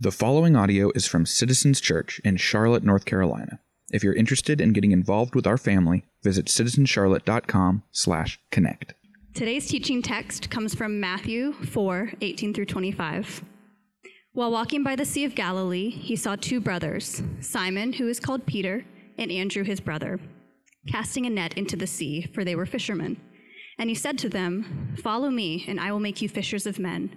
The following audio is from Citizens Church in Charlotte, North Carolina. If you're interested in getting involved with our family, visit citizenscharlotte.com/connect. Today's teaching text comes from Matthew 4 18 through 25. While walking by the Sea of Galilee, he saw two brothers, Simon, who is called Peter, and Andrew, his brother, casting a net into the sea, for they were fishermen. And he said to them, Follow me, and I will make you fishers of men.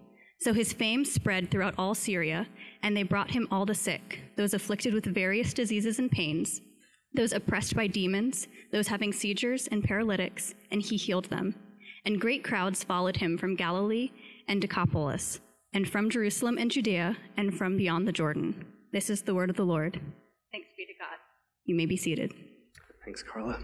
So his fame spread throughout all Syria, and they brought him all the sick, those afflicted with various diseases and pains, those oppressed by demons, those having seizures and paralytics, and he healed them. And great crowds followed him from Galilee and Decapolis, and from Jerusalem and Judea, and from beyond the Jordan. This is the word of the Lord. Thanks be to God. You may be seated. Thanks, Carla.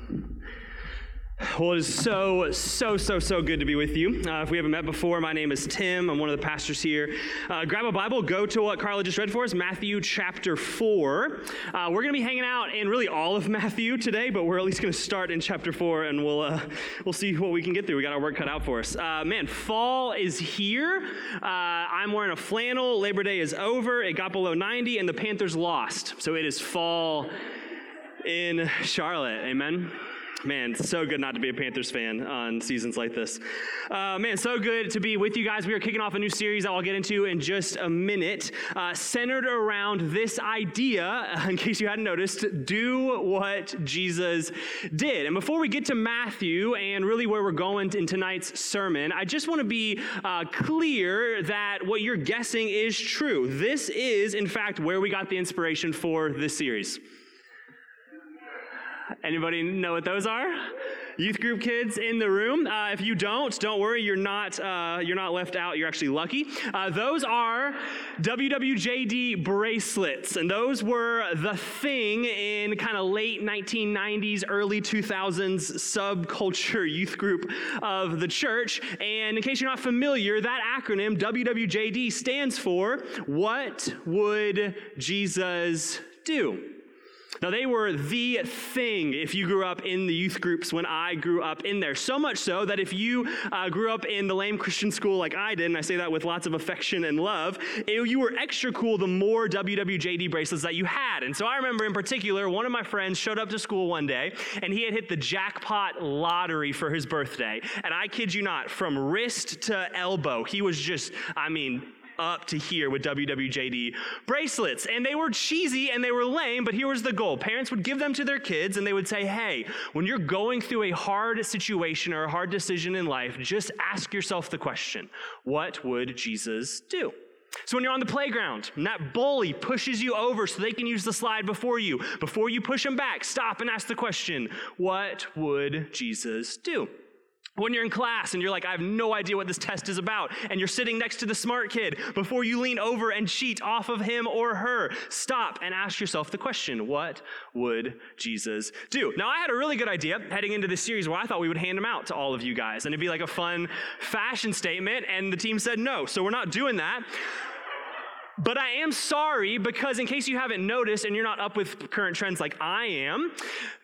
Well, it is so, so, so, so good to be with you. Uh, if we haven't met before, my name is Tim. I'm one of the pastors here. Uh, grab a Bible, go to what Carla just read for us, Matthew chapter 4. Uh, we're going to be hanging out in really all of Matthew today, but we're at least going to start in chapter 4 and we'll, uh, we'll see what we can get through. We got our work cut out for us. Uh, man, fall is here. Uh, I'm wearing a flannel. Labor Day is over. It got below 90 and the Panthers lost. So it is fall in Charlotte. Amen. Man, so good not to be a Panthers fan on seasons like this. Uh, man, so good to be with you guys. We are kicking off a new series that I'll get into in just a minute, uh, centered around this idea, in case you hadn't noticed, do what Jesus did. And before we get to Matthew and really where we're going in tonight's sermon, I just want to be uh, clear that what you're guessing is true. This is, in fact, where we got the inspiration for this series. Anybody know what those are? Youth group kids in the room. Uh, if you don't, don't worry. You're not uh, you're not left out. You're actually lucky. Uh, those are WWJD bracelets, and those were the thing in kind of late 1990s, early 2000s subculture youth group of the church. And in case you're not familiar, that acronym WWJD stands for What Would Jesus Do? Now, they were the thing if you grew up in the youth groups when I grew up in there. So much so that if you uh, grew up in the lame Christian school like I did, and I say that with lots of affection and love, it, you were extra cool the more WWJD bracelets that you had. And so I remember in particular, one of my friends showed up to school one day and he had hit the jackpot lottery for his birthday. And I kid you not, from wrist to elbow, he was just, I mean, up to here with WWJD bracelets. And they were cheesy and they were lame, but here was the goal. Parents would give them to their kids and they would say, hey, when you're going through a hard situation or a hard decision in life, just ask yourself the question what would Jesus do? So when you're on the playground and that bully pushes you over so they can use the slide before you, before you push them back, stop and ask the question, what would Jesus do? When you're in class and you're like, I have no idea what this test is about, and you're sitting next to the smart kid, before you lean over and cheat off of him or her, stop and ask yourself the question what would Jesus do? Now, I had a really good idea heading into this series where I thought we would hand them out to all of you guys, and it'd be like a fun fashion statement, and the team said no, so we're not doing that. But I am sorry because, in case you haven't noticed and you're not up with current trends like I am,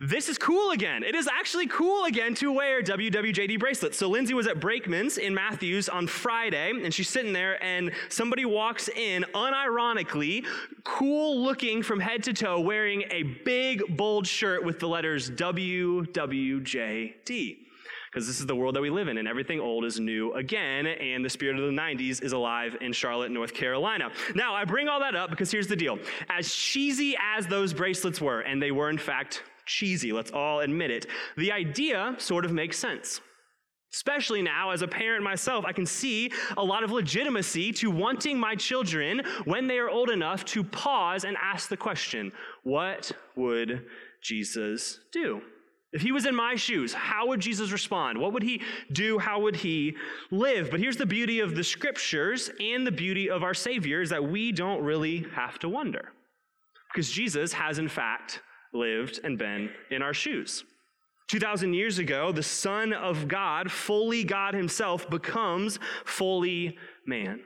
this is cool again. It is actually cool again to wear WWJD bracelets. So, Lindsay was at Brakeman's in Matthews on Friday, and she's sitting there, and somebody walks in, unironically, cool looking from head to toe, wearing a big, bold shirt with the letters WWJD because this is the world that we live in, and everything old is new again, and the spirit of the 90s is alive in Charlotte, North Carolina. Now, I bring all that up because here's the deal. As cheesy as those bracelets were, and they were in fact cheesy, let's all admit it, the idea sort of makes sense. Especially now, as a parent myself, I can see a lot of legitimacy to wanting my children, when they are old enough, to pause and ask the question what would Jesus do? If he was in my shoes, how would Jesus respond? What would he do? How would he live? But here's the beauty of the scriptures and the beauty of our Savior is that we don't really have to wonder. Because Jesus has, in fact, lived and been in our shoes. 2,000 years ago, the Son of God, fully God Himself, becomes fully man.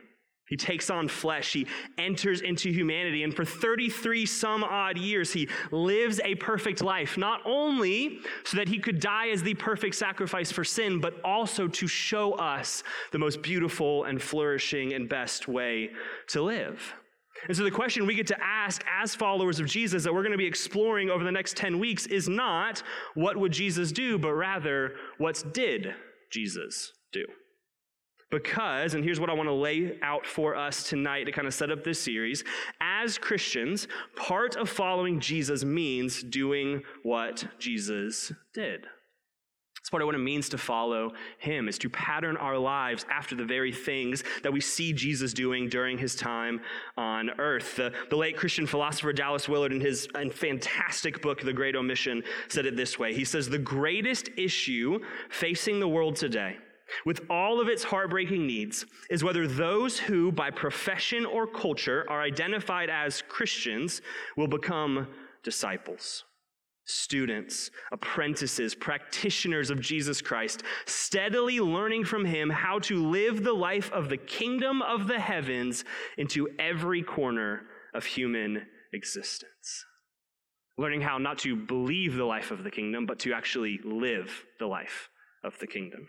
He takes on flesh. He enters into humanity. And for 33 some odd years, he lives a perfect life, not only so that he could die as the perfect sacrifice for sin, but also to show us the most beautiful and flourishing and best way to live. And so the question we get to ask as followers of Jesus that we're going to be exploring over the next 10 weeks is not what would Jesus do, but rather what did Jesus do? Because, and here's what I want to lay out for us tonight to kind of set up this series. As Christians, part of following Jesus means doing what Jesus did. That's part of what it means to follow him, is to pattern our lives after the very things that we see Jesus doing during his time on earth. The, the late Christian philosopher Dallas Willard, in his fantastic book, The Great Omission, said it this way He says, The greatest issue facing the world today with all of its heartbreaking needs, is whether those who, by profession or culture, are identified as Christians will become disciples, students, apprentices, practitioners of Jesus Christ, steadily learning from Him how to live the life of the kingdom of the heavens into every corner of human existence. Learning how not to believe the life of the kingdom, but to actually live the life of the kingdom.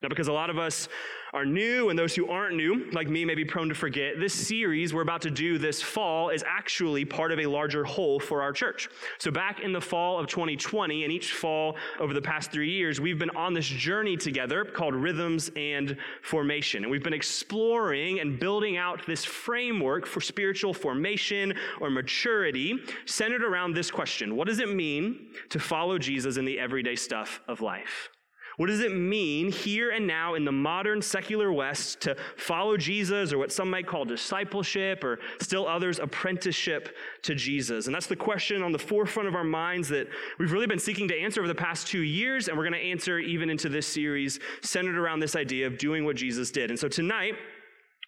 Now, because a lot of us are new, and those who aren't new, like me, may be prone to forget, this series we're about to do this fall is actually part of a larger whole for our church. So, back in the fall of 2020, and each fall over the past three years, we've been on this journey together called Rhythms and Formation. And we've been exploring and building out this framework for spiritual formation or maturity centered around this question What does it mean to follow Jesus in the everyday stuff of life? What does it mean here and now in the modern secular West to follow Jesus or what some might call discipleship or still others apprenticeship to Jesus? And that's the question on the forefront of our minds that we've really been seeking to answer over the past two years, and we're going to answer even into this series centered around this idea of doing what Jesus did. And so tonight,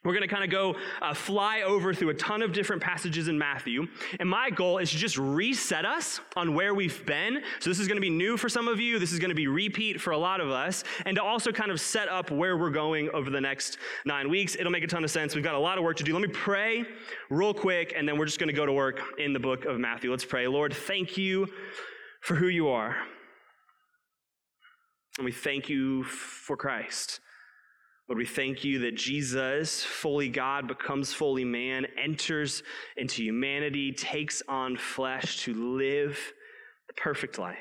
we're going to kind of go uh, fly over through a ton of different passages in Matthew. And my goal is to just reset us on where we've been. So, this is going to be new for some of you. This is going to be repeat for a lot of us. And to also kind of set up where we're going over the next nine weeks. It'll make a ton of sense. We've got a lot of work to do. Let me pray real quick, and then we're just going to go to work in the book of Matthew. Let's pray. Lord, thank you for who you are. And we thank you for Christ. Lord, we thank you that Jesus, fully God, becomes fully man, enters into humanity, takes on flesh to live the perfect life.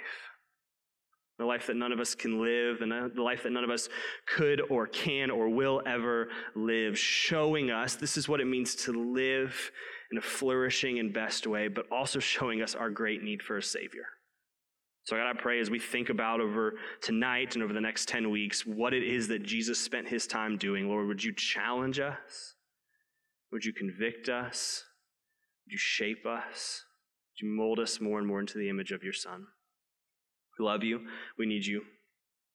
The life that none of us can live, and uh, the life that none of us could or can or will ever live, showing us this is what it means to live in a flourishing and best way, but also showing us our great need for a Savior. So, God, I pray as we think about over tonight and over the next 10 weeks what it is that Jesus spent his time doing, Lord, would you challenge us? Would you convict us? Would you shape us? Would you mold us more and more into the image of your Son? We love you. We need you.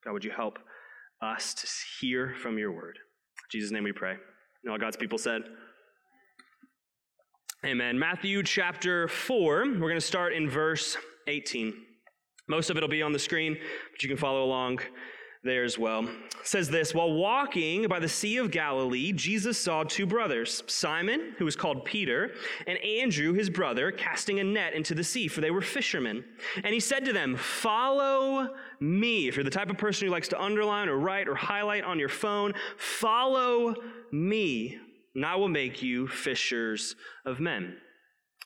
God, would you help us to hear from your word? In Jesus' name we pray. And all God's people said, Amen. Matthew chapter 4, we're going to start in verse 18. Most of it will be on the screen, but you can follow along there as well. It says this While walking by the Sea of Galilee, Jesus saw two brothers, Simon, who was called Peter, and Andrew, his brother, casting a net into the sea, for they were fishermen. And he said to them, Follow me. If you're the type of person who likes to underline or write or highlight on your phone, follow me, and I will make you fishers of men.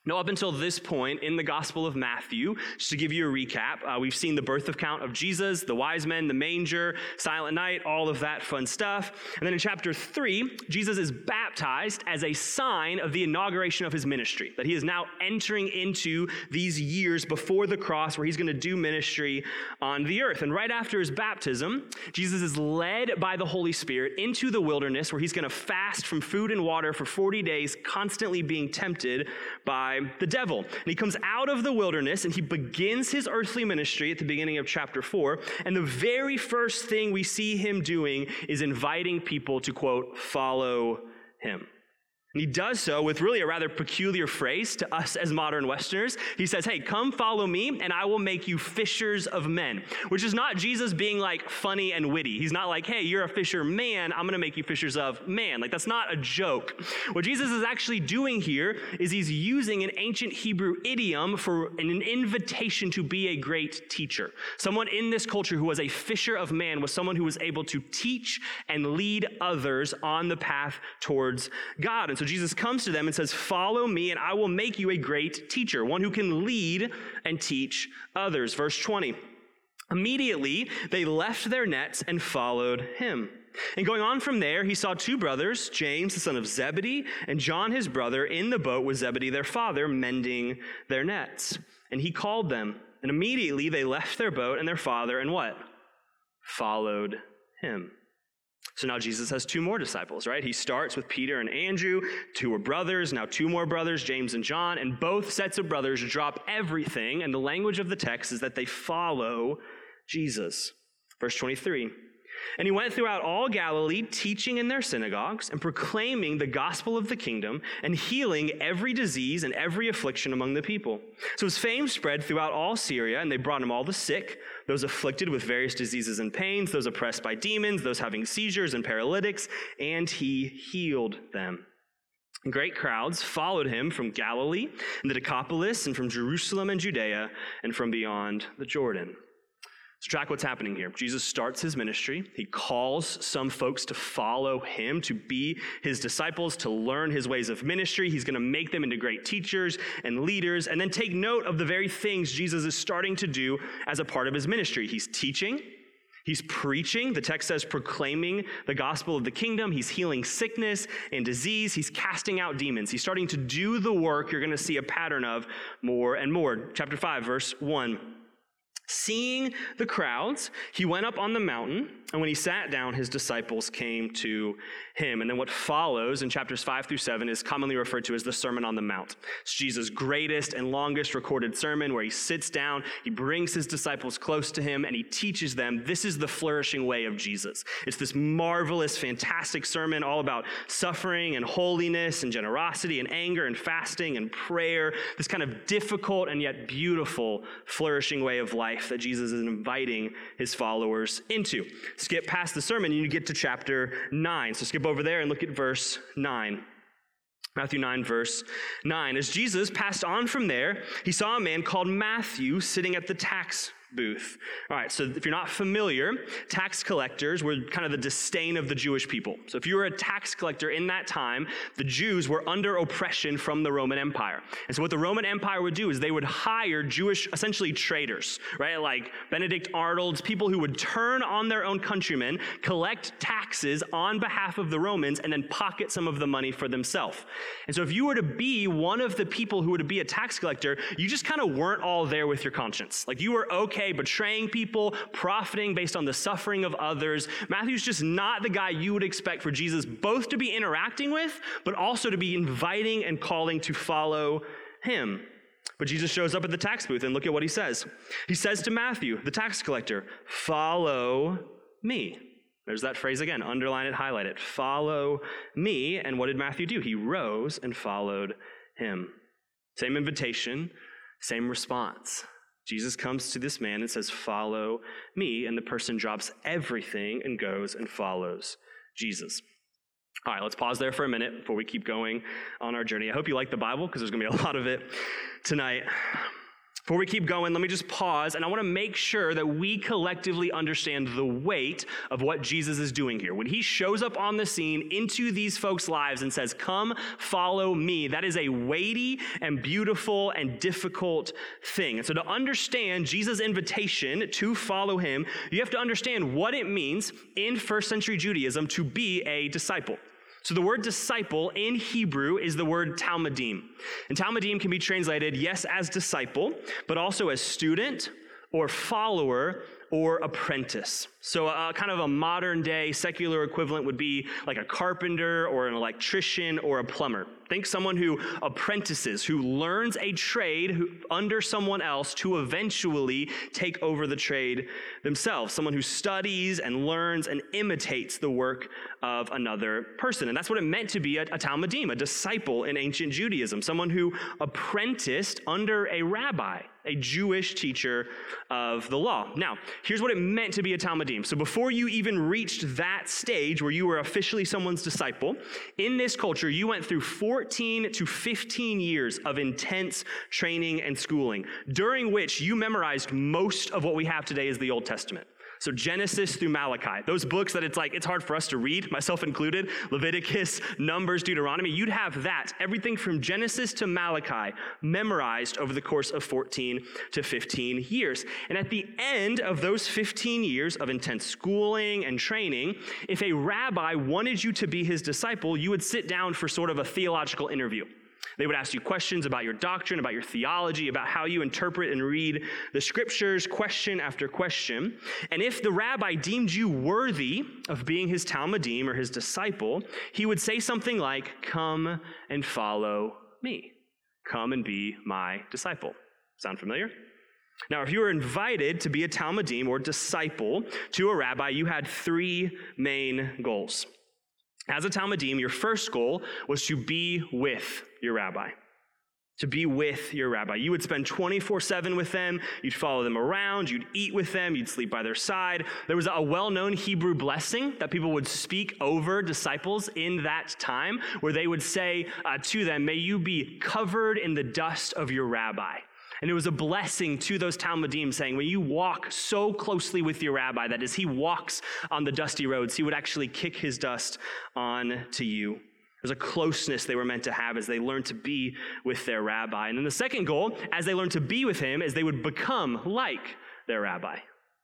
Now, up until this point in the Gospel of Matthew, just to give you a recap, uh, we've seen the birth account of Jesus, the wise men, the manger, silent night, all of that fun stuff. And then in chapter 3, Jesus is baptized as a sign of the inauguration of his ministry, that he is now entering into these years before the cross where he's going to do ministry on the earth. And right after his baptism, Jesus is led by the Holy Spirit into the wilderness where he's going to fast from food and water for 40 days, constantly being tempted by the devil. And he comes out of the wilderness and he begins his earthly ministry at the beginning of chapter 4. And the very first thing we see him doing is inviting people to, quote, follow him. And he does so with really a rather peculiar phrase to us as modern Westerners. He says, Hey, come follow me, and I will make you fishers of men. Which is not Jesus being like funny and witty. He's not like, Hey, you're a fisher man, I'm gonna make you fishers of man. Like, that's not a joke. What Jesus is actually doing here is he's using an ancient Hebrew idiom for an invitation to be a great teacher. Someone in this culture who was a fisher of man was someone who was able to teach and lead others on the path towards God. And so Jesus comes to them and says, Follow me, and I will make you a great teacher, one who can lead and teach others. Verse 20. Immediately, they left their nets and followed him. And going on from there, he saw two brothers, James, the son of Zebedee, and John, his brother, in the boat with Zebedee, their father, mending their nets. And he called them. And immediately they left their boat and their father, and what? Followed him. So now Jesus has two more disciples, right? He starts with Peter and Andrew, two are brothers, now two more brothers, James and John, and both sets of brothers drop everything, and the language of the text is that they follow Jesus. Verse 23. And he went throughout all Galilee, teaching in their synagogues and proclaiming the gospel of the kingdom and healing every disease and every affliction among the people. So his fame spread throughout all Syria, and they brought him all the sick, those afflicted with various diseases and pains, those oppressed by demons, those having seizures and paralytics, and he healed them. Great crowds followed him from Galilee and the Decapolis, and from Jerusalem and Judea, and from beyond the Jordan. So, track what's happening here. Jesus starts his ministry. He calls some folks to follow him, to be his disciples, to learn his ways of ministry. He's going to make them into great teachers and leaders, and then take note of the very things Jesus is starting to do as a part of his ministry. He's teaching, He's preaching. The text says proclaiming the gospel of the kingdom. He's healing sickness and disease. He's casting out demons. He's starting to do the work you're going to see a pattern of more and more. Chapter 5, verse 1. Seeing the crowds, he went up on the mountain, and when he sat down, his disciples came to him. And then what follows in chapters 5 through 7 is commonly referred to as the Sermon on the Mount. It's Jesus' greatest and longest recorded sermon where he sits down, he brings his disciples close to him, and he teaches them this is the flourishing way of Jesus. It's this marvelous, fantastic sermon all about suffering and holiness and generosity and anger and fasting and prayer, this kind of difficult and yet beautiful, flourishing way of life that Jesus is inviting his followers into. Skip past the sermon, and you get to chapter 9. So skip over there and look at verse 9. Matthew 9, verse 9. As Jesus passed on from there, he saw a man called Matthew sitting at the tax booth. All right, so if you're not familiar, tax collectors were kind of the disdain of the Jewish people. So if you were a tax collector in that time, the Jews were under oppression from the Roman Empire. And so what the Roman Empire would do is they would hire Jewish, essentially traders, right? Like Benedict Arnold's people who would turn on their own countrymen, collect taxes on behalf of the Romans, and then pocket some of the money for themselves. And so if you were to be one of the people who were to be a tax collector, you just kind of weren't all there with your conscience. Like you were okay okay betraying people, profiting based on the suffering of others. Matthew's just not the guy you would expect for Jesus both to be interacting with, but also to be inviting and calling to follow him. But Jesus shows up at the tax booth and look at what he says. He says to Matthew, the tax collector, Follow me. There's that phrase again. Underline it, highlight it. Follow me. And what did Matthew do? He rose and followed him. Same invitation, same response. Jesus comes to this man and says, Follow me. And the person drops everything and goes and follows Jesus. All right, let's pause there for a minute before we keep going on our journey. I hope you like the Bible because there's going to be a lot of it tonight. Before we keep going, let me just pause, and I want to make sure that we collectively understand the weight of what Jesus is doing here. When he shows up on the scene into these folks' lives and says, Come, follow me, that is a weighty and beautiful and difficult thing. And so, to understand Jesus' invitation to follow him, you have to understand what it means in first century Judaism to be a disciple. So the word disciple in Hebrew is the word talmidim. And talmidim can be translated, yes, as disciple, but also as student or follower or apprentice. So, uh, kind of a modern day secular equivalent would be like a carpenter or an electrician or a plumber. Think someone who apprentices, who learns a trade under someone else to eventually take over the trade themselves. Someone who studies and learns and imitates the work of another person. And that's what it meant to be a, a Talmidim, a disciple in ancient Judaism, someone who apprenticed under a rabbi a Jewish teacher of the law. Now, here's what it meant to be a Talmidim. So before you even reached that stage where you were officially someone's disciple, in this culture, you went through 14 to 15 years of intense training and schooling, during which you memorized most of what we have today as the Old Testament. So Genesis through Malachi, those books that it's like, it's hard for us to read, myself included, Leviticus, Numbers, Deuteronomy, you'd have that, everything from Genesis to Malachi, memorized over the course of 14 to 15 years. And at the end of those 15 years of intense schooling and training, if a rabbi wanted you to be his disciple, you would sit down for sort of a theological interview. They would ask you questions about your doctrine, about your theology, about how you interpret and read the scriptures, question after question. And if the rabbi deemed you worthy of being his Talmidim or his disciple, he would say something like, Come and follow me. Come and be my disciple. Sound familiar? Now, if you were invited to be a Talmidim or disciple to a rabbi, you had three main goals. As a Talmidim, your first goal was to be with your rabbi. To be with your rabbi. You would spend 24 7 with them. You'd follow them around. You'd eat with them. You'd sleep by their side. There was a well known Hebrew blessing that people would speak over disciples in that time, where they would say uh, to them, May you be covered in the dust of your rabbi. And it was a blessing to those Talmidim saying, when you walk so closely with your rabbi, that as he walks on the dusty roads, he would actually kick his dust on to you. There's a closeness they were meant to have as they learned to be with their rabbi. And then the second goal, as they learned to be with him, is they would become like their rabbi.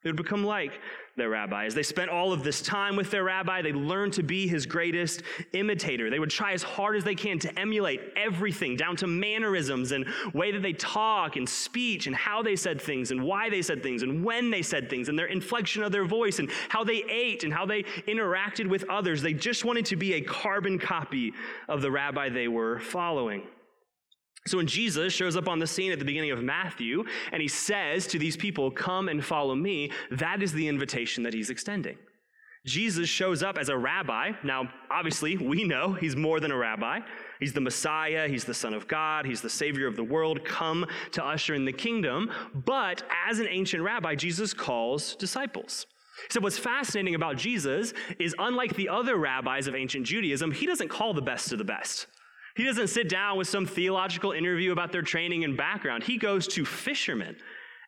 They would become like their rabbi. As they spent all of this time with their rabbi, they learned to be his greatest imitator. They would try as hard as they can to emulate everything, down to mannerisms and way that they talk and speech and how they said things and why they said things and when they said things and their inflection of their voice and how they ate and how they interacted with others. They just wanted to be a carbon copy of the rabbi they were following. So when Jesus shows up on the scene at the beginning of Matthew and he says to these people, Come and follow me, that is the invitation that he's extending. Jesus shows up as a rabbi. Now, obviously, we know he's more than a rabbi. He's the Messiah, he's the Son of God, he's the Savior of the world, come to usher in the kingdom. But as an ancient rabbi, Jesus calls disciples. So, what's fascinating about Jesus is unlike the other rabbis of ancient Judaism, he doesn't call the best of the best. He doesn't sit down with some theological interview about their training and background. He goes to fishermen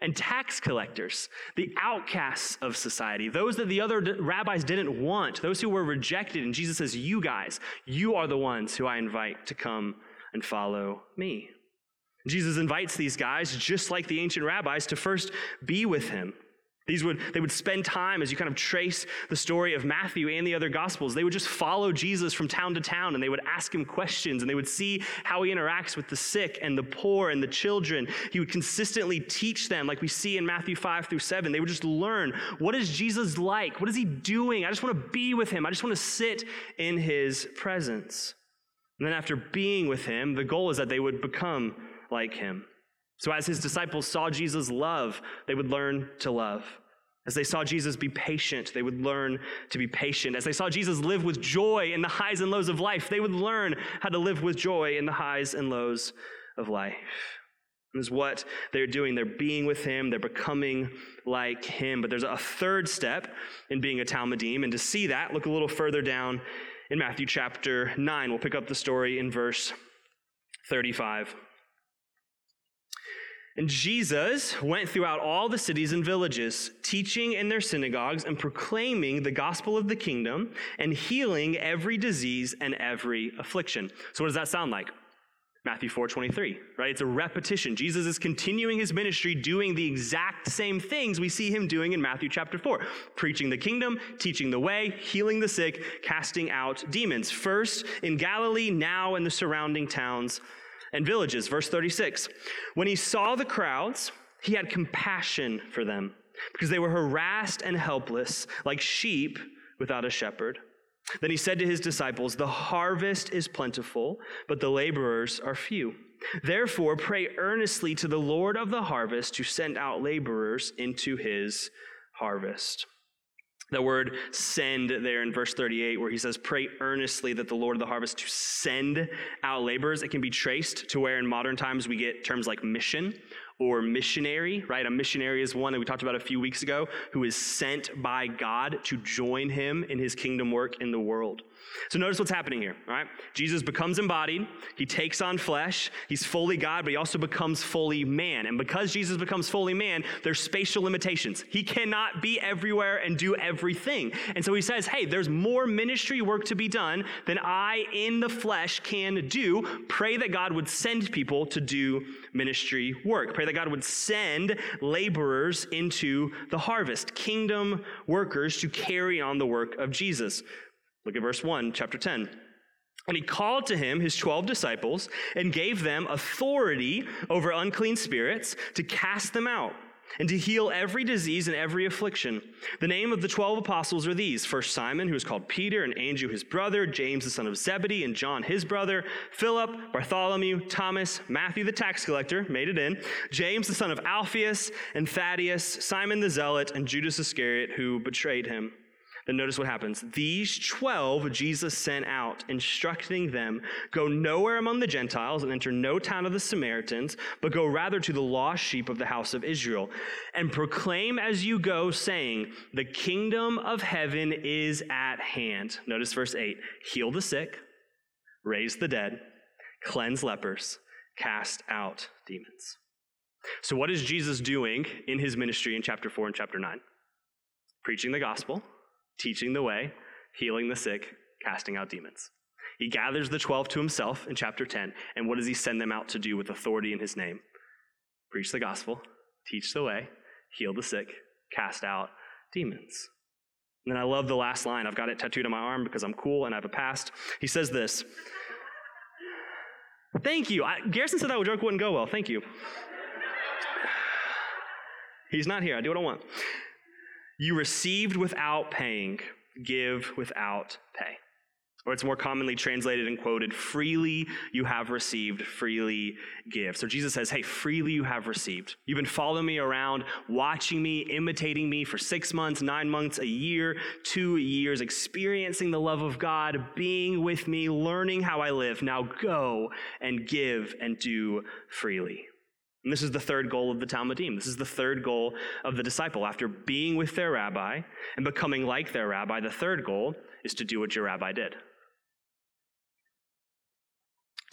and tax collectors, the outcasts of society, those that the other rabbis didn't want, those who were rejected. And Jesus says, You guys, you are the ones who I invite to come and follow me. Jesus invites these guys, just like the ancient rabbis, to first be with him, these would, they would spend time as you kind of trace the story of Matthew and the other gospels. They would just follow Jesus from town to town and they would ask him questions and they would see how he interacts with the sick and the poor and the children. He would consistently teach them, like we see in Matthew 5 through 7. They would just learn what is Jesus like? What is he doing? I just want to be with him. I just want to sit in his presence. And then after being with him, the goal is that they would become like him. So, as his disciples saw Jesus love, they would learn to love. As they saw Jesus be patient, they would learn to be patient. As they saw Jesus live with joy in the highs and lows of life, they would learn how to live with joy in the highs and lows of life. And is what they're doing. They're being with him, they're becoming like him. But there's a third step in being a Talmidim. And to see that, look a little further down in Matthew chapter 9. We'll pick up the story in verse 35. And Jesus went throughout all the cities and villages, teaching in their synagogues and proclaiming the gospel of the kingdom and healing every disease and every affliction. So, what does that sound like? Matthew 4:23, right? It's a repetition. Jesus is continuing his ministry doing the exact same things we see him doing in Matthew chapter 4. Preaching the kingdom, teaching the way, healing the sick, casting out demons. First in Galilee, now in the surrounding towns and villages. Verse 36 When he saw the crowds, he had compassion for them because they were harassed and helpless, like sheep without a shepherd. Then he said to his disciples, The harvest is plentiful, but the laborers are few. Therefore, pray earnestly to the Lord of the harvest to send out laborers into his harvest. The word send there in verse 38, where he says, Pray earnestly that the Lord of the harvest to send out laborers. It can be traced to where in modern times we get terms like mission or missionary, right? A missionary is one that we talked about a few weeks ago who is sent by God to join him in his kingdom work in the world. So notice what's happening here, all right? Jesus becomes embodied, he takes on flesh, he's fully God, but he also becomes fully man. And because Jesus becomes fully man, there's spatial limitations. He cannot be everywhere and do everything. And so he says, hey, there's more ministry work to be done than I in the flesh can do. Pray that God would send people to do ministry work. Pray that God would send laborers into the harvest, kingdom workers to carry on the work of Jesus. Look at verse 1, chapter 10. And he called to him his 12 disciples and gave them authority over unclean spirits to cast them out and to heal every disease and every affliction. The name of the 12 apostles are these First Simon, who is called Peter, and Andrew his brother, James the son of Zebedee, and John his brother, Philip, Bartholomew, Thomas, Matthew the tax collector, made it in, James the son of Alphaeus, and Thaddeus, Simon the zealot, and Judas Iscariot, who betrayed him. Then notice what happens. These 12 Jesus sent out, instructing them go nowhere among the Gentiles and enter no town of the Samaritans, but go rather to the lost sheep of the house of Israel, and proclaim as you go, saying, The kingdom of heaven is at hand. Notice verse 8 heal the sick, raise the dead, cleanse lepers, cast out demons. So, what is Jesus doing in his ministry in chapter 4 and chapter 9? Preaching the gospel teaching the way, healing the sick, casting out demons. He gathers the 12 to himself in chapter 10, and what does he send them out to do with authority in his name? Preach the gospel, teach the way, heal the sick, cast out demons. And then I love the last line. I've got it tattooed on my arm because I'm cool and I have a past. He says this Thank you. I, Garrison said that joke wouldn't go well. Thank you. He's not here. I do what I want. You received without paying, give without pay. Or it's more commonly translated and quoted freely you have received, freely give. So Jesus says, Hey, freely you have received. You've been following me around, watching me, imitating me for six months, nine months, a year, two years, experiencing the love of God, being with me, learning how I live. Now go and give and do freely. And this is the third goal of the Talmidim. This is the third goal of the disciple. After being with their rabbi and becoming like their rabbi, the third goal is to do what your rabbi did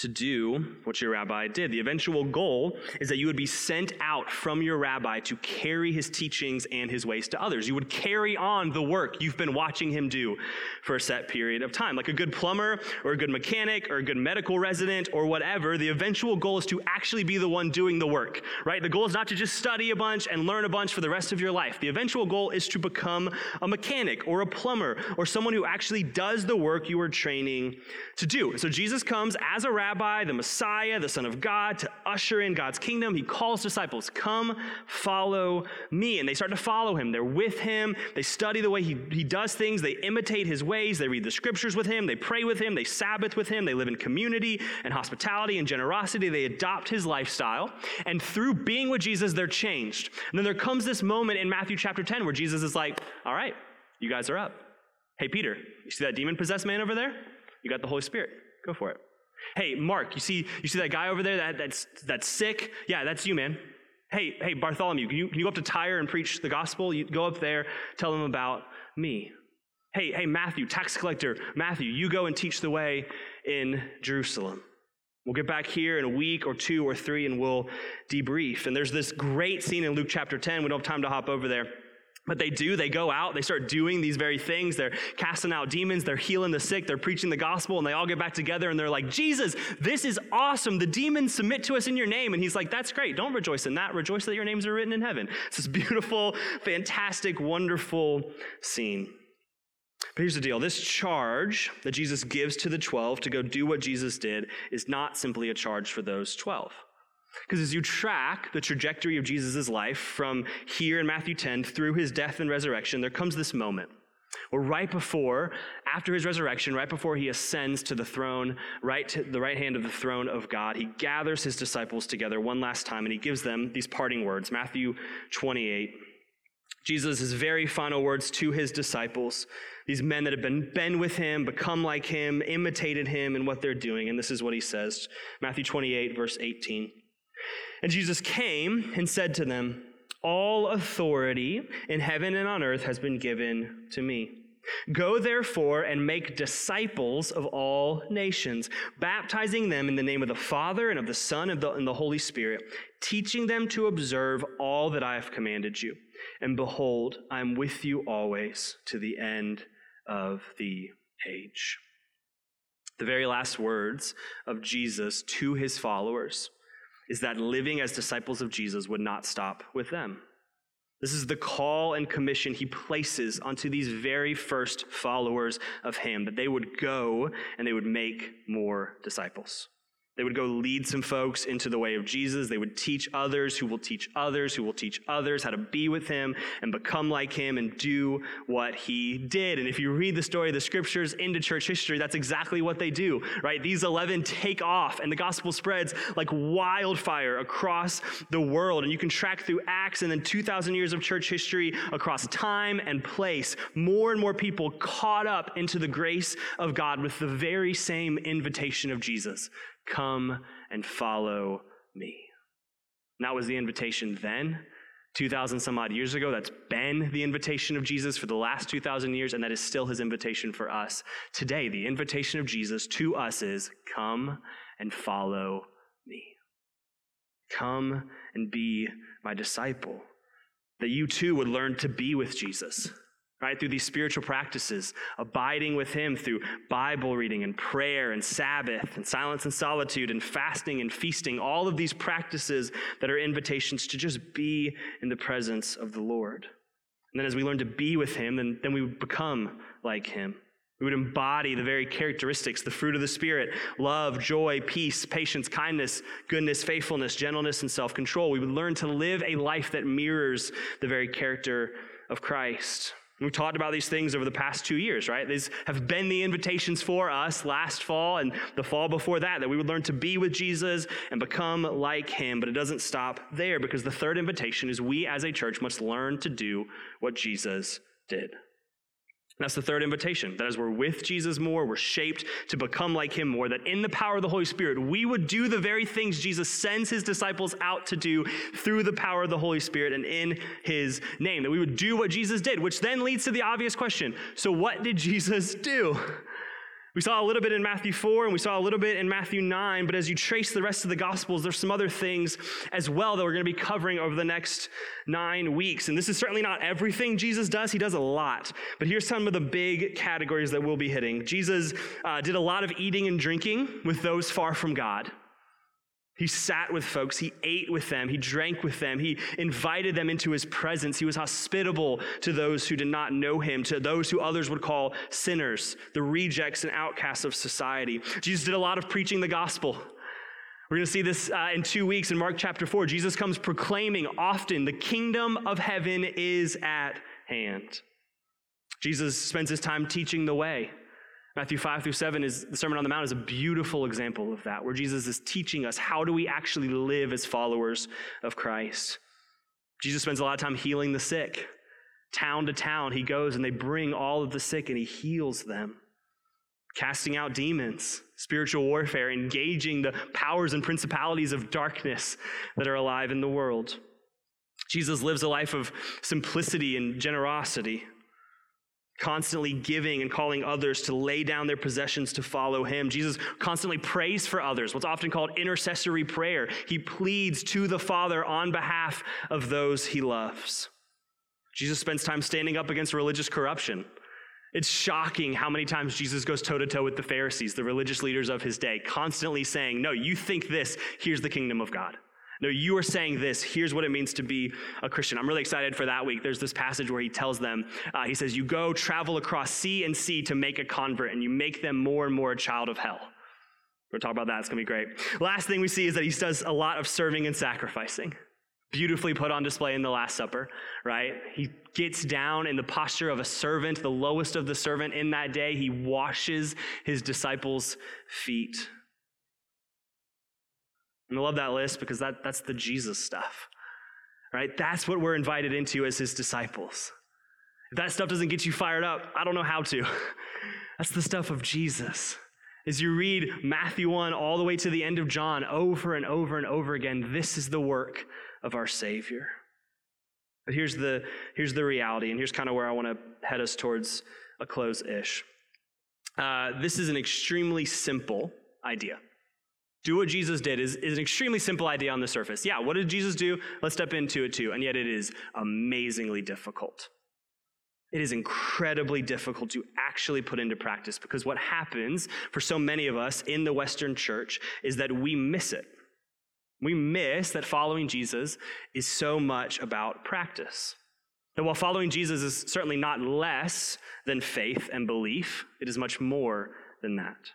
to do what your rabbi did. The eventual goal is that you would be sent out from your rabbi to carry his teachings and his ways to others. You would carry on the work you've been watching him do for a set period of time. Like a good plumber or a good mechanic or a good medical resident or whatever, the eventual goal is to actually be the one doing the work, right? The goal is not to just study a bunch and learn a bunch for the rest of your life. The eventual goal is to become a mechanic or a plumber or someone who actually does the work you are training to do. So Jesus comes as a rabbi rabbi, the Messiah, the Son of God, to usher in God's kingdom. He calls disciples, Come, follow me. And they start to follow him. They're with him. They study the way he, he does things. They imitate his ways. They read the scriptures with him. They pray with him. They Sabbath with him. They live in community and hospitality and generosity. They adopt his lifestyle. And through being with Jesus, they're changed. And then there comes this moment in Matthew chapter 10 where Jesus is like, All right, you guys are up. Hey, Peter, you see that demon possessed man over there? You got the Holy Spirit. Go for it. Hey, Mark, you see, you see that guy over there that, that's, that's sick? Yeah, that's you, man. Hey, hey, Bartholomew, can you, can you go up to Tyre and preach the gospel? You go up there, tell them about me. Hey, hey, Matthew, tax collector, Matthew, you go and teach the way in Jerusalem. We'll get back here in a week or two or three and we'll debrief. And there's this great scene in Luke chapter 10. We don't have time to hop over there. But they do, they go out, they start doing these very things. They're casting out demons, they're healing the sick, they're preaching the gospel, and they all get back together and they're like, Jesus, this is awesome. The demons submit to us in your name. And he's like, That's great. Don't rejoice in that. Rejoice that your names are written in heaven. It's this beautiful, fantastic, wonderful scene. But here's the deal this charge that Jesus gives to the 12 to go do what Jesus did is not simply a charge for those 12. Because as you track the trajectory of Jesus' life from here in Matthew 10 through his death and resurrection, there comes this moment where right before, after his resurrection, right before he ascends to the throne, right to the right hand of the throne of God, he gathers his disciples together one last time and he gives them these parting words. Matthew 28. Jesus' very final words to his disciples, these men that have been, been with him, become like him, imitated him in what they're doing. And this is what he says Matthew 28, verse 18. And Jesus came and said to them, All authority in heaven and on earth has been given to me. Go therefore and make disciples of all nations, baptizing them in the name of the Father and of the Son and the, and the Holy Spirit, teaching them to observe all that I have commanded you. And behold, I am with you always to the end of the age. The very last words of Jesus to his followers is that living as disciples of Jesus would not stop with them. This is the call and commission he places onto these very first followers of him that they would go and they would make more disciples. They would go lead some folks into the way of Jesus. They would teach others who will teach others who will teach others how to be with him and become like him and do what he did. And if you read the story of the scriptures into church history, that's exactly what they do, right? These 11 take off and the gospel spreads like wildfire across the world. And you can track through Acts and then 2,000 years of church history across time and place. More and more people caught up into the grace of God with the very same invitation of Jesus Come and follow me. And that was the invitation then, 2,000 some odd years ago. That's been the invitation of Jesus for the last 2,000 years, and that is still his invitation for us. Today, the invitation of Jesus to us is come and follow me. Come and be my disciple. That you too would learn to be with Jesus right? Through these spiritual practices, abiding with Him through Bible reading and prayer and Sabbath and silence and solitude and fasting and feasting, all of these practices that are invitations to just be in the presence of the Lord. And then as we learn to be with Him, then, then we would become like Him. We would embody the very characteristics, the fruit of the Spirit love, joy, peace, patience, kindness, goodness, faithfulness, gentleness, and self control. We would learn to live a life that mirrors the very character of Christ. We've talked about these things over the past two years, right? These have been the invitations for us last fall and the fall before that, that we would learn to be with Jesus and become like him. But it doesn't stop there because the third invitation is we as a church must learn to do what Jesus did. That's the third invitation. That as we're with Jesus more, we're shaped to become like him more, that in the power of the Holy Spirit, we would do the very things Jesus sends his disciples out to do through the power of the Holy Spirit and in his name. That we would do what Jesus did, which then leads to the obvious question so, what did Jesus do? We saw a little bit in Matthew 4 and we saw a little bit in Matthew 9, but as you trace the rest of the Gospels, there's some other things as well that we're going to be covering over the next nine weeks. And this is certainly not everything Jesus does, he does a lot. But here's some of the big categories that we'll be hitting. Jesus uh, did a lot of eating and drinking with those far from God. He sat with folks, he ate with them, he drank with them, he invited them into his presence. He was hospitable to those who did not know him, to those who others would call sinners, the rejects and outcasts of society. Jesus did a lot of preaching the gospel. We're going to see this uh, in two weeks in Mark chapter 4. Jesus comes proclaiming often, the kingdom of heaven is at hand. Jesus spends his time teaching the way. Matthew 5 through 7 is the Sermon on the Mount is a beautiful example of that, where Jesus is teaching us how do we actually live as followers of Christ. Jesus spends a lot of time healing the sick. Town to town, he goes and they bring all of the sick and he heals them. Casting out demons, spiritual warfare, engaging the powers and principalities of darkness that are alive in the world. Jesus lives a life of simplicity and generosity constantly giving and calling others to lay down their possessions to follow him. Jesus constantly prays for others, what's often called intercessory prayer. He pleads to the Father on behalf of those he loves. Jesus spends time standing up against religious corruption. It's shocking how many times Jesus goes toe to toe with the Pharisees, the religious leaders of his day, constantly saying, No, you think this, here's the kingdom of God. No, you are saying this. Here's what it means to be a Christian. I'm really excited for that week. There's this passage where he tells them, uh, he says, You go travel across sea and sea to make a convert, and you make them more and more a child of hell. We'll talk about that. It's going to be great. Last thing we see is that he does a lot of serving and sacrificing. Beautifully put on display in the Last Supper, right? He gets down in the posture of a servant, the lowest of the servant in that day. He washes his disciples' feet. And I love that list because that, that's the Jesus stuff, right? That's what we're invited into as his disciples. If that stuff doesn't get you fired up, I don't know how to. That's the stuff of Jesus. As you read Matthew 1 all the way to the end of John over and over and over again, this is the work of our Savior. But here's the, here's the reality, and here's kind of where I want to head us towards a close ish. Uh, this is an extremely simple idea. Do what Jesus did is, is an extremely simple idea on the surface. Yeah, what did Jesus do? Let's step into it too. And yet it is amazingly difficult it is incredibly difficult to actually put into practice because what happens for so many of us in the Western church is that we miss it. We miss that following Jesus is so much about practice. That while following Jesus is certainly not less than faith and belief, it is much more than that.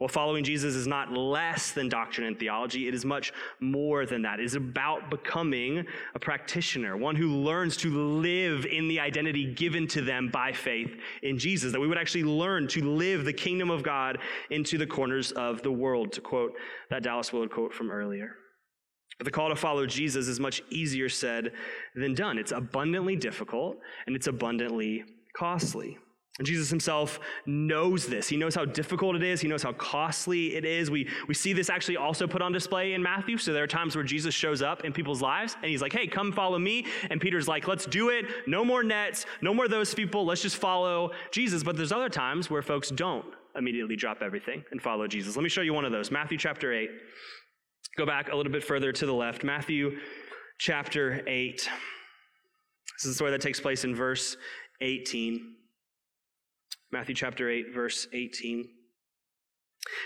Well, following Jesus is not less than doctrine and theology. It is much more than that. It is about becoming a practitioner, one who learns to live in the identity given to them by faith in Jesus, that we would actually learn to live the kingdom of God into the corners of the world, to quote that Dallas Willard quote from earlier. But the call to follow Jesus is much easier said than done. It's abundantly difficult and it's abundantly costly. Jesus himself knows this. He knows how difficult it is. He knows how costly it is. We, we see this actually also put on display in Matthew. So there are times where Jesus shows up in people's lives and he's like, hey, come follow me. And Peter's like, let's do it. No more nets. No more those people. Let's just follow Jesus. But there's other times where folks don't immediately drop everything and follow Jesus. Let me show you one of those Matthew chapter 8. Go back a little bit further to the left. Matthew chapter 8. This is story that takes place in verse 18. Matthew chapter 8, verse 18.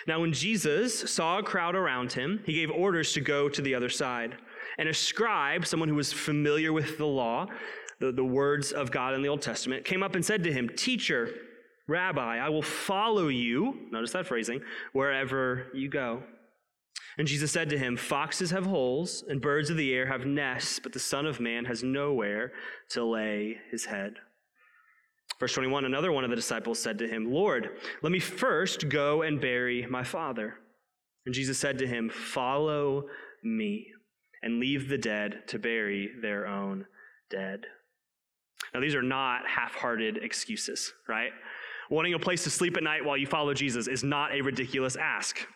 Now, when Jesus saw a crowd around him, he gave orders to go to the other side. And a scribe, someone who was familiar with the law, the, the words of God in the Old Testament, came up and said to him, Teacher, Rabbi, I will follow you, notice that phrasing, wherever you go. And Jesus said to him, Foxes have holes, and birds of the air have nests, but the Son of Man has nowhere to lay his head. Verse 21 Another one of the disciples said to him, Lord, let me first go and bury my father. And Jesus said to him, Follow me and leave the dead to bury their own dead. Now, these are not half hearted excuses, right? Wanting a place to sleep at night while you follow Jesus is not a ridiculous ask.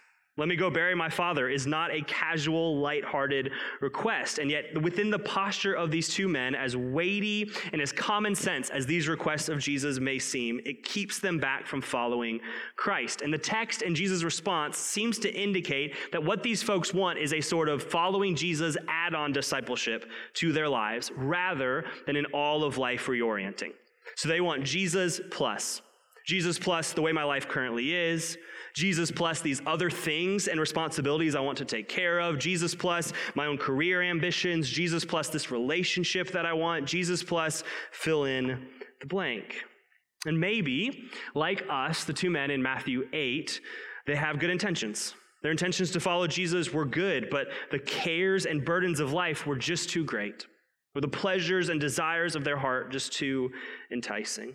Let me go bury my father is not a casual, light-hearted request. And yet, within the posture of these two men, as weighty and as common sense as these requests of Jesus may seem, it keeps them back from following Christ. And the text and Jesus' response seems to indicate that what these folks want is a sort of following Jesus add-on discipleship to their lives rather than an all of life reorienting. So they want Jesus plus. Jesus plus the way my life currently is, Jesus plus these other things and responsibilities I want to take care of, Jesus plus my own career ambitions, Jesus plus this relationship that I want, Jesus plus fill in the blank. And maybe, like us, the two men in Matthew 8, they have good intentions. Their intentions to follow Jesus were good, but the cares and burdens of life were just too great, or the pleasures and desires of their heart just too enticing.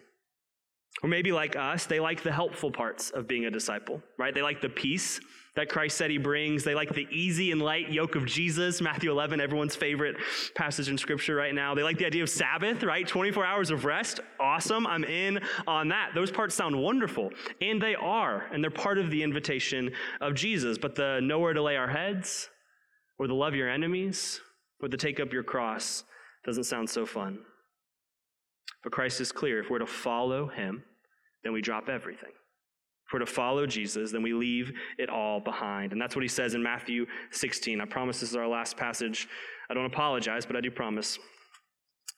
Or maybe like us, they like the helpful parts of being a disciple, right? They like the peace that Christ said he brings. They like the easy and light yoke of Jesus, Matthew 11, everyone's favorite passage in scripture right now. They like the idea of Sabbath, right? 24 hours of rest. Awesome. I'm in on that. Those parts sound wonderful. And they are. And they're part of the invitation of Jesus. But the nowhere to lay our heads, or the love your enemies, or the take up your cross doesn't sound so fun. But Christ is clear if we're to follow him, then we drop everything. If we're to follow Jesus, then we leave it all behind. And that's what he says in Matthew 16. I promise this is our last passage. I don't apologize, but I do promise.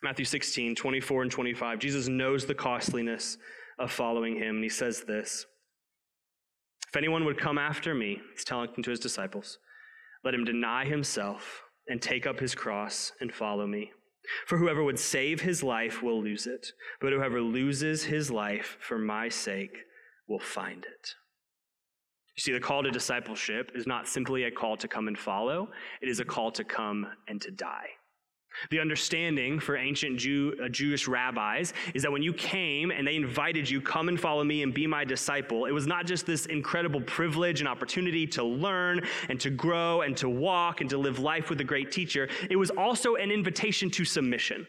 Matthew 16, 24 and 25. Jesus knows the costliness of following him, and he says this If anyone would come after me, he's telling to his disciples, let him deny himself and take up his cross and follow me. For whoever would save his life will lose it, but whoever loses his life for my sake will find it. You see, the call to discipleship is not simply a call to come and follow, it is a call to come and to die. The understanding for ancient Jew, uh, Jewish rabbis is that when you came and they invited you, come and follow me and be my disciple, it was not just this incredible privilege and opportunity to learn and to grow and to walk and to live life with a great teacher. It was also an invitation to submission.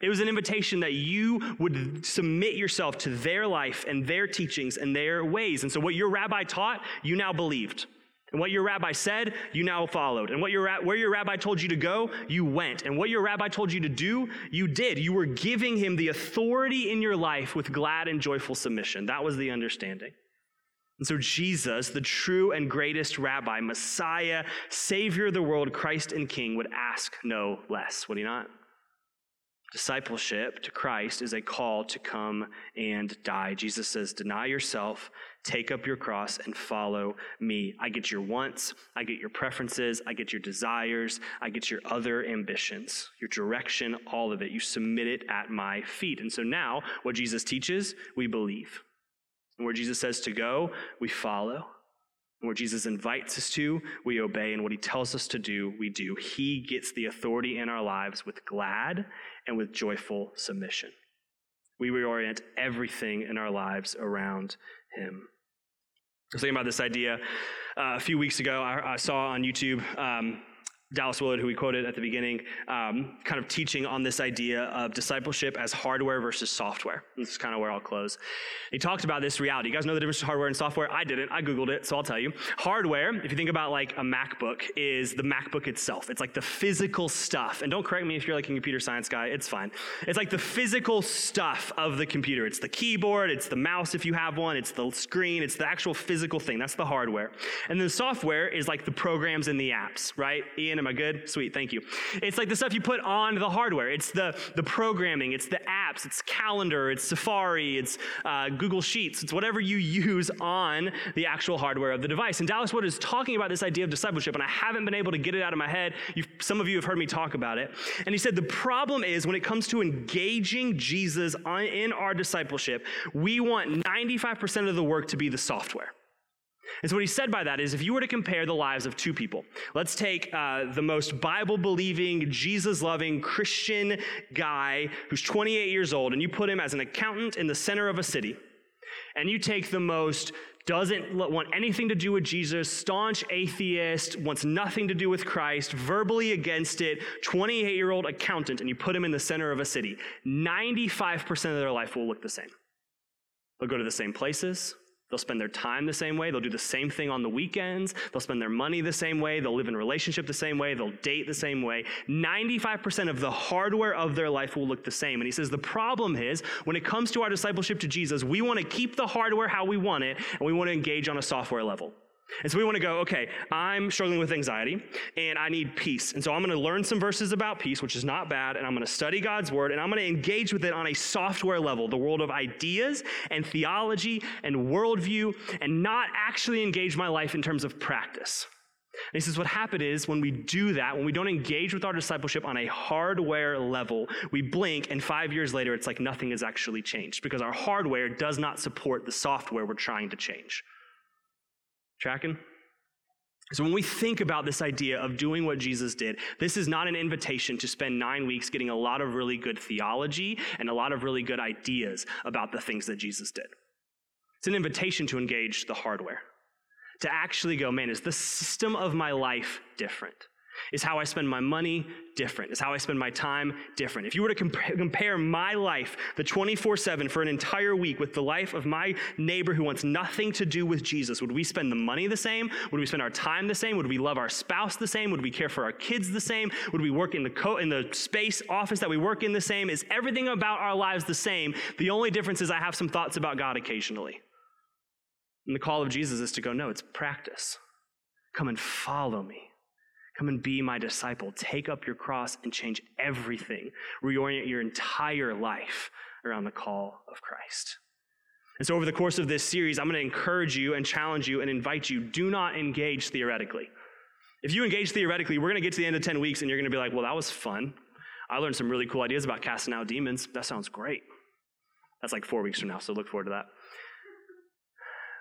It was an invitation that you would submit yourself to their life and their teachings and their ways. And so, what your rabbi taught, you now believed. And what your rabbi said, you now followed. And what your, where your rabbi told you to go, you went. And what your rabbi told you to do, you did. You were giving him the authority in your life with glad and joyful submission. That was the understanding. And so, Jesus, the true and greatest rabbi, Messiah, Savior of the world, Christ and King, would ask no less, would he not? Discipleship to Christ is a call to come and die. Jesus says, Deny yourself, take up your cross, and follow me. I get your wants, I get your preferences, I get your desires, I get your other ambitions, your direction, all of it. You submit it at my feet. And so now, what Jesus teaches, we believe. And where Jesus says to go, we follow. And where Jesus invites us to, we obey. And what he tells us to do, we do. He gets the authority in our lives with glad and with joyful submission. We reorient everything in our lives around Him. I was thinking about this idea uh, a few weeks ago. I, I saw on YouTube. Um, Dallas Willard, who we quoted at the beginning, um, kind of teaching on this idea of discipleship as hardware versus software. This is kind of where I'll close. He talked about this reality. You guys know the difference between hardware and software? I didn't. I Googled it, so I'll tell you. Hardware, if you think about like a MacBook, is the MacBook itself. It's like the physical stuff. And don't correct me if you're like a computer science guy, it's fine. It's like the physical stuff of the computer. It's the keyboard, it's the mouse if you have one, it's the screen, it's the actual physical thing. That's the hardware. And the software is like the programs and the apps, right? Ian Am I good? Sweet, thank you. It's like the stuff you put on the hardware. It's the, the programming, it's the apps, it's calendar, it's Safari, it's uh, Google Sheets, it's whatever you use on the actual hardware of the device. And Dallas Willard is talking about this idea of discipleship, and I haven't been able to get it out of my head. You've, some of you have heard me talk about it. And he said the problem is when it comes to engaging Jesus on, in our discipleship, we want 95% of the work to be the software. And so, what he said by that is if you were to compare the lives of two people, let's take uh, the most Bible believing, Jesus loving Christian guy who's 28 years old, and you put him as an accountant in the center of a city, and you take the most doesn't want anything to do with Jesus, staunch atheist, wants nothing to do with Christ, verbally against it, 28 year old accountant, and you put him in the center of a city, 95% of their life will look the same. They'll go to the same places, They'll spend their time the same way. They'll do the same thing on the weekends. They'll spend their money the same way. They'll live in relationship the same way. They'll date the same way. 95% of the hardware of their life will look the same. And he says the problem is when it comes to our discipleship to Jesus, we want to keep the hardware how we want it, and we want to engage on a software level. And so we want to go, okay, I'm struggling with anxiety and I need peace. And so I'm going to learn some verses about peace, which is not bad, and I'm going to study God's word and I'm going to engage with it on a software level, the world of ideas and theology and worldview, and not actually engage my life in terms of practice. And he says, what happened is when we do that, when we don't engage with our discipleship on a hardware level, we blink, and five years later, it's like nothing has actually changed because our hardware does not support the software we're trying to change. Tracking? So, when we think about this idea of doing what Jesus did, this is not an invitation to spend nine weeks getting a lot of really good theology and a lot of really good ideas about the things that Jesus did. It's an invitation to engage the hardware, to actually go, man, is the system of my life different? Is how I spend my money different? Is how I spend my time different? If you were to compare my life, the 24 7 for an entire week, with the life of my neighbor who wants nothing to do with Jesus, would we spend the money the same? Would we spend our time the same? Would we love our spouse the same? Would we care for our kids the same? Would we work in the, co- in the space office that we work in the same? Is everything about our lives the same? The only difference is I have some thoughts about God occasionally. And the call of Jesus is to go, no, it's practice. Come and follow me. Come and be my disciple. Take up your cross and change everything. Reorient your entire life around the call of Christ. And so, over the course of this series, I'm going to encourage you and challenge you and invite you do not engage theoretically. If you engage theoretically, we're going to get to the end of 10 weeks and you're going to be like, well, that was fun. I learned some really cool ideas about casting out demons. That sounds great. That's like four weeks from now, so look forward to that.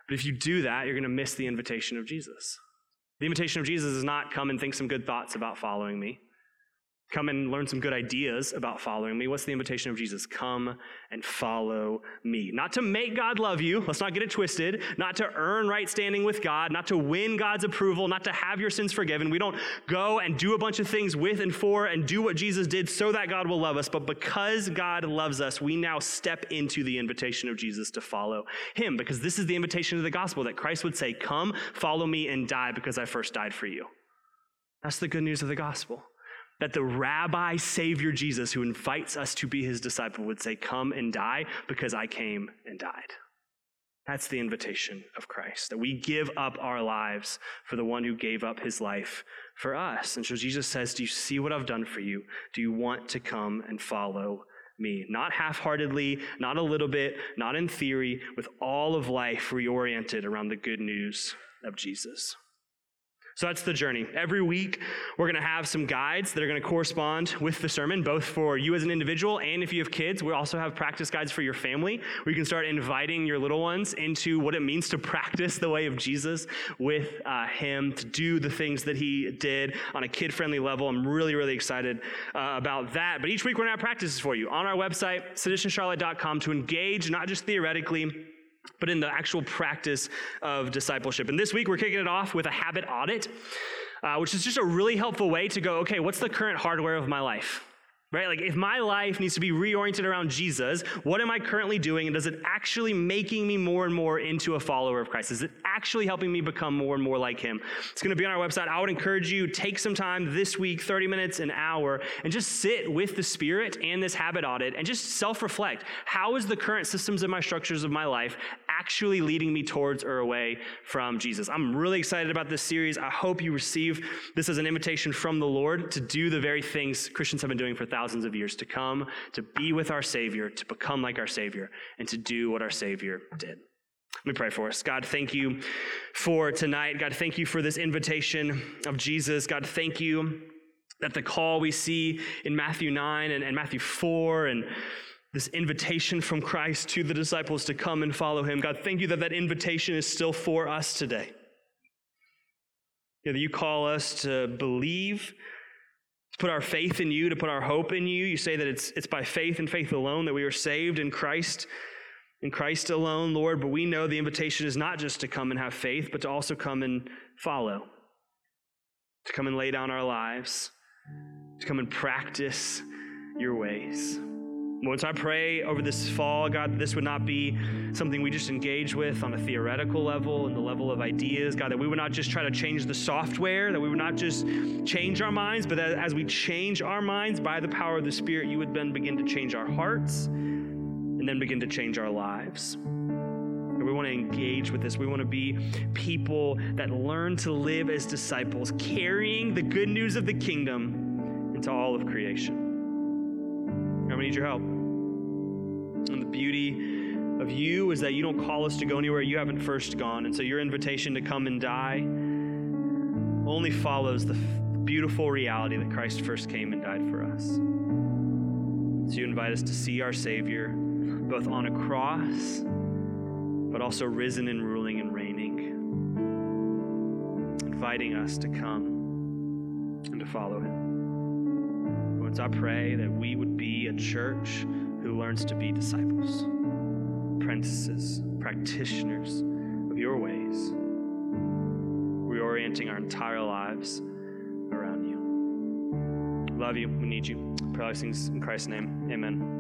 But if you do that, you're going to miss the invitation of Jesus. The invitation of Jesus is not come and think some good thoughts about following me. Come and learn some good ideas about following me. What's the invitation of Jesus? Come and follow me. Not to make God love you, let's not get it twisted. Not to earn right standing with God, not to win God's approval, not to have your sins forgiven. We don't go and do a bunch of things with and for and do what Jesus did so that God will love us. But because God loves us, we now step into the invitation of Jesus to follow him because this is the invitation of the gospel that Christ would say, Come, follow me, and die because I first died for you. That's the good news of the gospel that the rabbi savior Jesus, who invites us to be his disciple, would say, Come and die because I came and died. That's the invitation of Christ, that we give up our lives for the one who gave up his life for us. And so Jesus says, Do you see what I've done for you? Do you want to come and follow me? Not half heartedly, not a little bit, not in theory, with all of life reoriented around the good news of Jesus. So that's the journey. Every week, we're going to have some guides that are going to correspond with the sermon, both for you as an individual and if you have kids. We also have practice guides for your family where you can start inviting your little ones into what it means to practice the way of Jesus with uh, Him, to do the things that He did on a kid friendly level. I'm really, really excited uh, about that. But each week, we're going to have practices for you on our website, seditioncharlotte.com, to engage not just theoretically but in the actual practice of discipleship. And this week, we're kicking it off with a habit audit, uh, which is just a really helpful way to go, okay, what's the current hardware of my life? Right? Like, if my life needs to be reoriented around Jesus, what am I currently doing? And does it actually making me more and more into a follower of Christ? Is it actually helping me become more and more like Him? It's going to be on our website. I would encourage you take some time this week, 30 minutes, an hour, and just sit with the Spirit and this habit audit and just self reflect. How is the current systems and my structures of my life actually leading me towards or away from Jesus? I'm really excited about this series. I hope you receive this as an invitation from the Lord to do the very things Christians have been doing for thousands of years to come, to be with our Savior, to become like our Savior, and to do what our Savior did. Let me pray for us. God, thank you for tonight. God, thank you for this invitation of Jesus. God, thank you that the call we see in Matthew 9 and, and Matthew 4 and this invitation from Christ to the disciples to come and follow him. God, thank you that that invitation is still for us today. that you call us to believe, to put our faith in you, to put our hope in you. You say that it's, it's by faith and faith alone that we are saved in Christ, in Christ alone, Lord. But we know the invitation is not just to come and have faith, but to also come and follow, to come and lay down our lives, to come and practice your ways. Once I pray over this fall, God, this would not be something we just engage with on a theoretical level and the level of ideas. God, that we would not just try to change the software, that we would not just change our minds, but that as we change our minds by the power of the Spirit, you would then begin to change our hearts and then begin to change our lives. We want to engage with this. We want to be people that learn to live as disciples, carrying the good news of the kingdom into all of creation. God, we need your help. And the beauty of you is that you don't call us to go anywhere you haven't first gone. And so your invitation to come and die only follows the beautiful reality that Christ first came and died for us. So you invite us to see our Savior both on a cross, but also risen and ruling and reigning, inviting us to come and to follow Him. Once I pray that we would be a church who learns to be disciples, apprentices, practitioners of your ways, reorienting our entire lives around you. Love you. We need you. Pray things in Christ's name. Amen.